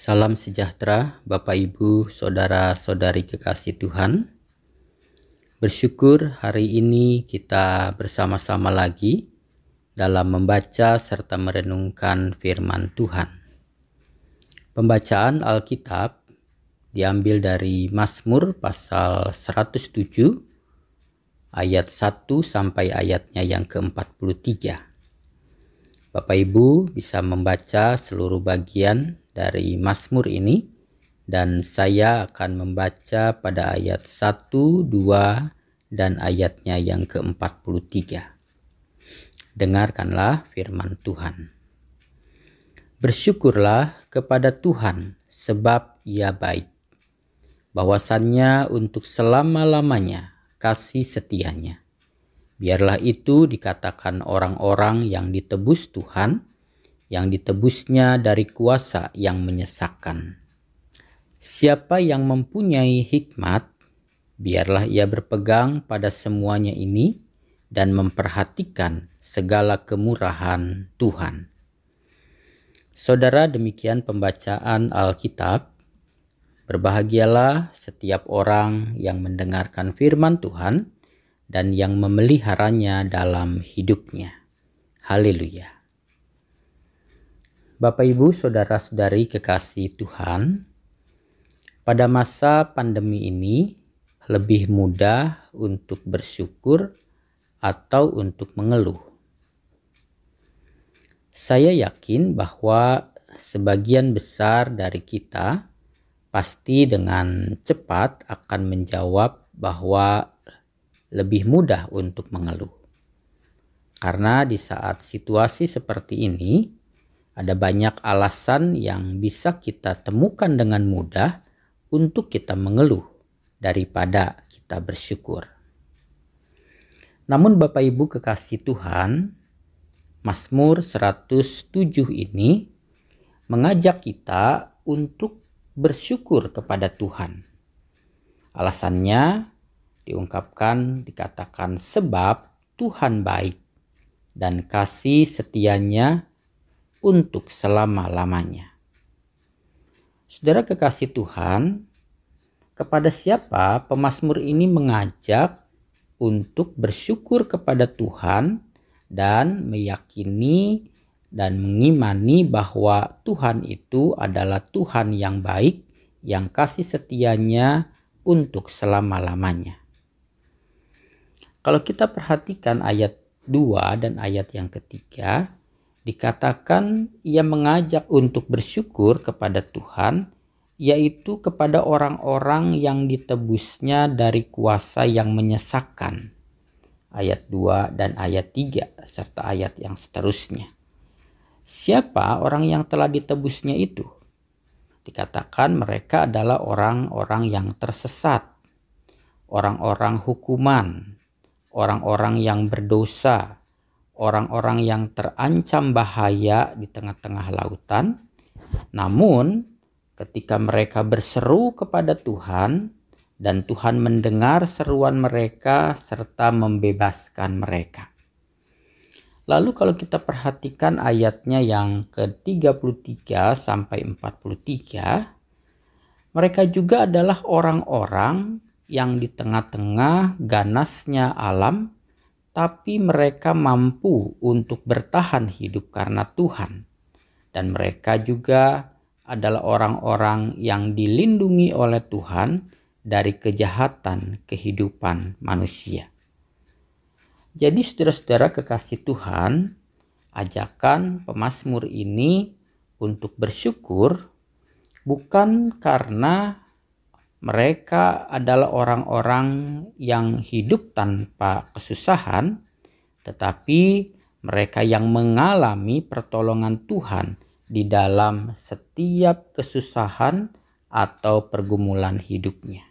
Salam sejahtera, Bapak, Ibu, saudara-saudari kekasih Tuhan. Bersyukur hari ini kita bersama-sama lagi dalam membaca serta merenungkan firman Tuhan. Pembacaan Alkitab diambil dari Mazmur pasal 107 ayat 1 sampai ayatnya yang ke-43. Bapak Ibu bisa membaca seluruh bagian dari Mazmur ini dan saya akan membaca pada ayat 1, 2, dan ayatnya yang ke-43. Dengarkanlah firman Tuhan. Bersyukurlah kepada Tuhan sebab ia baik. Bahwasannya untuk selama-lamanya kasih setianya. Biarlah itu dikatakan orang-orang yang ditebus Tuhan, yang ditebusnya dari kuasa yang menyesakkan. Siapa yang mempunyai hikmat, biarlah ia berpegang pada semuanya ini dan memperhatikan segala kemurahan Tuhan. Saudara, demikian pembacaan Alkitab. Berbahagialah setiap orang yang mendengarkan firman Tuhan dan yang memeliharanya dalam hidupnya. Haleluya! Bapak, Ibu, saudara-saudari kekasih Tuhan, pada masa pandemi ini lebih mudah untuk bersyukur atau untuk mengeluh. Saya yakin bahwa sebagian besar dari kita pasti dengan cepat akan menjawab bahwa lebih mudah untuk mengeluh. Karena di saat situasi seperti ini, ada banyak alasan yang bisa kita temukan dengan mudah untuk kita mengeluh daripada kita bersyukur. Namun Bapak Ibu kekasih Tuhan, Mazmur 107 ini mengajak kita untuk bersyukur kepada Tuhan. Alasannya diungkapkan dikatakan sebab Tuhan baik dan kasih setianya untuk selama-lamanya. Saudara kekasih Tuhan, kepada siapa pemazmur ini mengajak untuk bersyukur kepada Tuhan dan meyakini dan mengimani bahwa Tuhan itu adalah Tuhan yang baik yang kasih setianya untuk selama-lamanya. Kalau kita perhatikan ayat 2 dan ayat yang ketiga, dikatakan ia mengajak untuk bersyukur kepada Tuhan yaitu kepada orang-orang yang ditebusnya dari kuasa yang menyesakkan. Ayat 2 dan ayat 3 serta ayat yang seterusnya. Siapa orang yang telah ditebusnya itu? Dikatakan mereka adalah orang-orang yang tersesat, orang-orang hukuman, orang-orang yang berdosa, orang-orang yang terancam bahaya di tengah-tengah lautan. Namun, ketika mereka berseru kepada Tuhan, dan Tuhan mendengar seruan mereka serta membebaskan mereka. Lalu kalau kita perhatikan ayatnya yang ke-33 sampai 43, mereka juga adalah orang-orang yang di tengah-tengah ganasnya alam tapi mereka mampu untuk bertahan hidup karena Tuhan, dan mereka juga adalah orang-orang yang dilindungi oleh Tuhan dari kejahatan kehidupan manusia. Jadi, saudara-saudara kekasih Tuhan, ajakan pemazmur ini untuk bersyukur bukan karena mereka adalah orang-orang yang hidup tanpa kesusahan, tetapi mereka yang mengalami pertolongan Tuhan di dalam setiap kesusahan atau pergumulan hidupnya.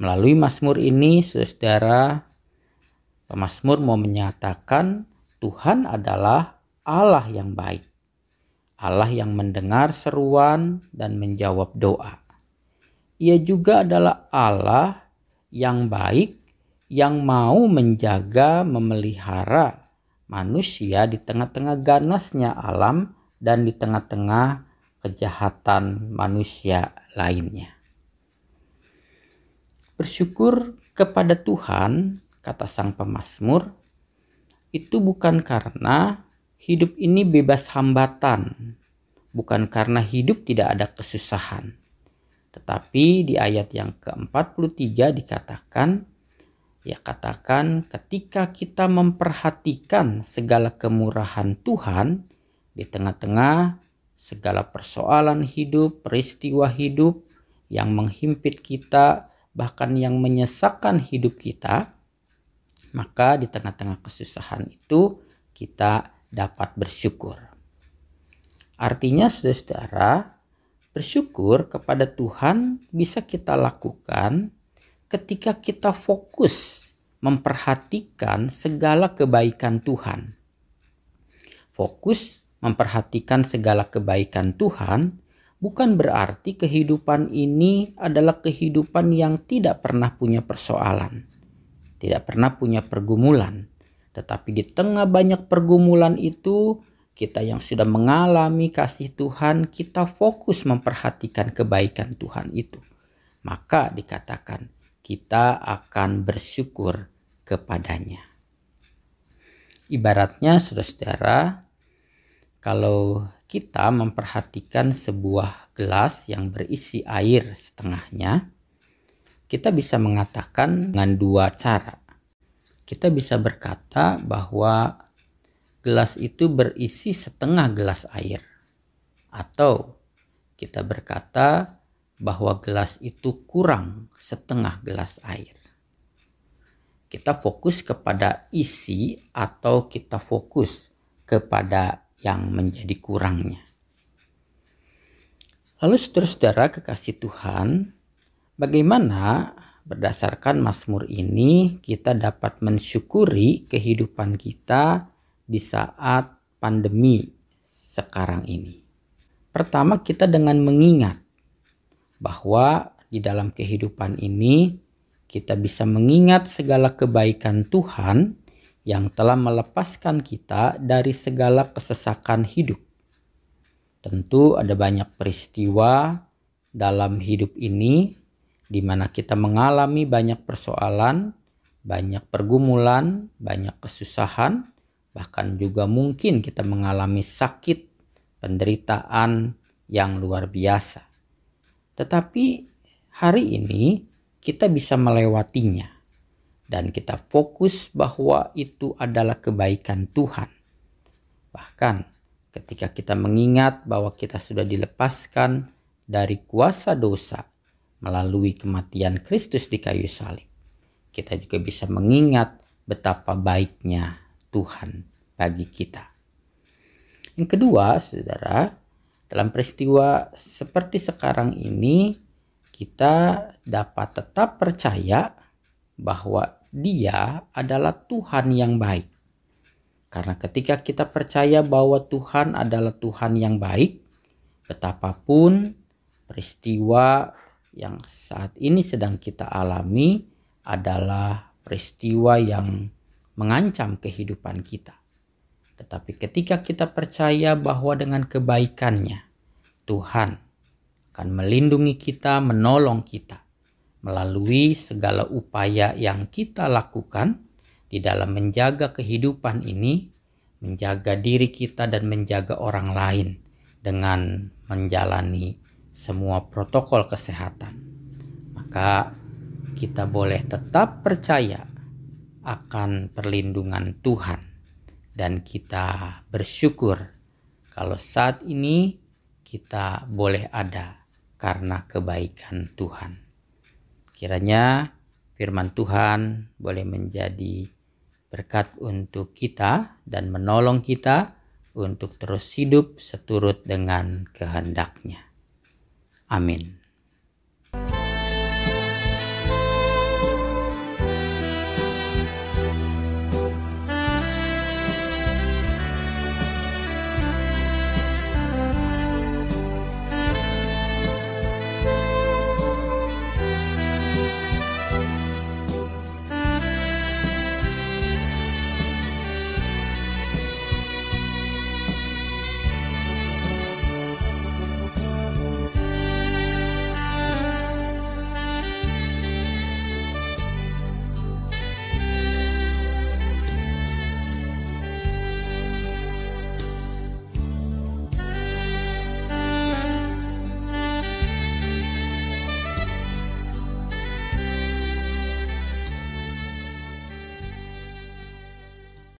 Melalui Mazmur ini, saudara, pemazmur mau menyatakan Tuhan adalah Allah yang baik, Allah yang mendengar seruan dan menjawab doa ia juga adalah Allah yang baik yang mau menjaga memelihara manusia di tengah-tengah ganasnya alam dan di tengah-tengah kejahatan manusia lainnya. Bersyukur kepada Tuhan, kata sang pemazmur, itu bukan karena hidup ini bebas hambatan, bukan karena hidup tidak ada kesusahan. Tetapi di ayat yang ke-43 dikatakan, ya katakan ketika kita memperhatikan segala kemurahan Tuhan di tengah-tengah segala persoalan hidup, peristiwa hidup yang menghimpit kita, bahkan yang menyesakkan hidup kita, maka di tengah-tengah kesusahan itu kita dapat bersyukur. Artinya saudara-saudara, bersyukur kepada Tuhan bisa kita lakukan ketika kita fokus memperhatikan segala kebaikan Tuhan. Fokus memperhatikan segala kebaikan Tuhan bukan berarti kehidupan ini adalah kehidupan yang tidak pernah punya persoalan, tidak pernah punya pergumulan. Tetapi di tengah banyak pergumulan itu, kita yang sudah mengalami kasih Tuhan, kita fokus memperhatikan kebaikan Tuhan itu. Maka dikatakan kita akan bersyukur kepadanya. Ibaratnya saudara-saudara, kalau kita memperhatikan sebuah gelas yang berisi air setengahnya, kita bisa mengatakan dengan dua cara. Kita bisa berkata bahwa gelas itu berisi setengah gelas air, atau kita berkata bahwa gelas itu kurang setengah gelas air. Kita fokus kepada isi, atau kita fokus kepada yang menjadi kurangnya. Lalu saudara-saudara kekasih Tuhan, bagaimana berdasarkan Mazmur ini kita dapat mensyukuri kehidupan kita di saat pandemi sekarang ini. Pertama kita dengan mengingat bahwa di dalam kehidupan ini kita bisa mengingat segala kebaikan Tuhan yang telah melepaskan kita dari segala kesesakan hidup. Tentu ada banyak peristiwa dalam hidup ini di mana kita mengalami banyak persoalan, banyak pergumulan, banyak kesusahan, bahkan juga mungkin kita mengalami sakit, penderitaan yang luar biasa. Tetapi hari ini kita bisa melewatinya dan kita fokus bahwa itu adalah kebaikan Tuhan. Bahkan ketika kita mengingat bahwa kita sudah dilepaskan dari kuasa dosa melalui kematian Kristus di kayu salib, kita juga bisa mengingat betapa baiknya Tuhan bagi kita. Yang kedua, saudara, dalam peristiwa seperti sekarang ini, kita dapat tetap percaya bahwa Dia adalah Tuhan yang baik. Karena ketika kita percaya bahwa Tuhan adalah Tuhan yang baik, betapapun peristiwa yang saat ini sedang kita alami adalah peristiwa yang mengancam kehidupan kita. Tetapi ketika kita percaya bahwa dengan kebaikannya, Tuhan akan melindungi kita, menolong kita melalui segala upaya yang kita lakukan di dalam menjaga kehidupan ini, menjaga diri kita dan menjaga orang lain dengan menjalani semua protokol kesehatan. Maka kita boleh tetap percaya akan perlindungan Tuhan dan kita bersyukur kalau saat ini kita boleh ada karena kebaikan Tuhan. Kiranya firman Tuhan boleh menjadi berkat untuk kita dan menolong kita untuk terus hidup seturut dengan kehendaknya. Amin.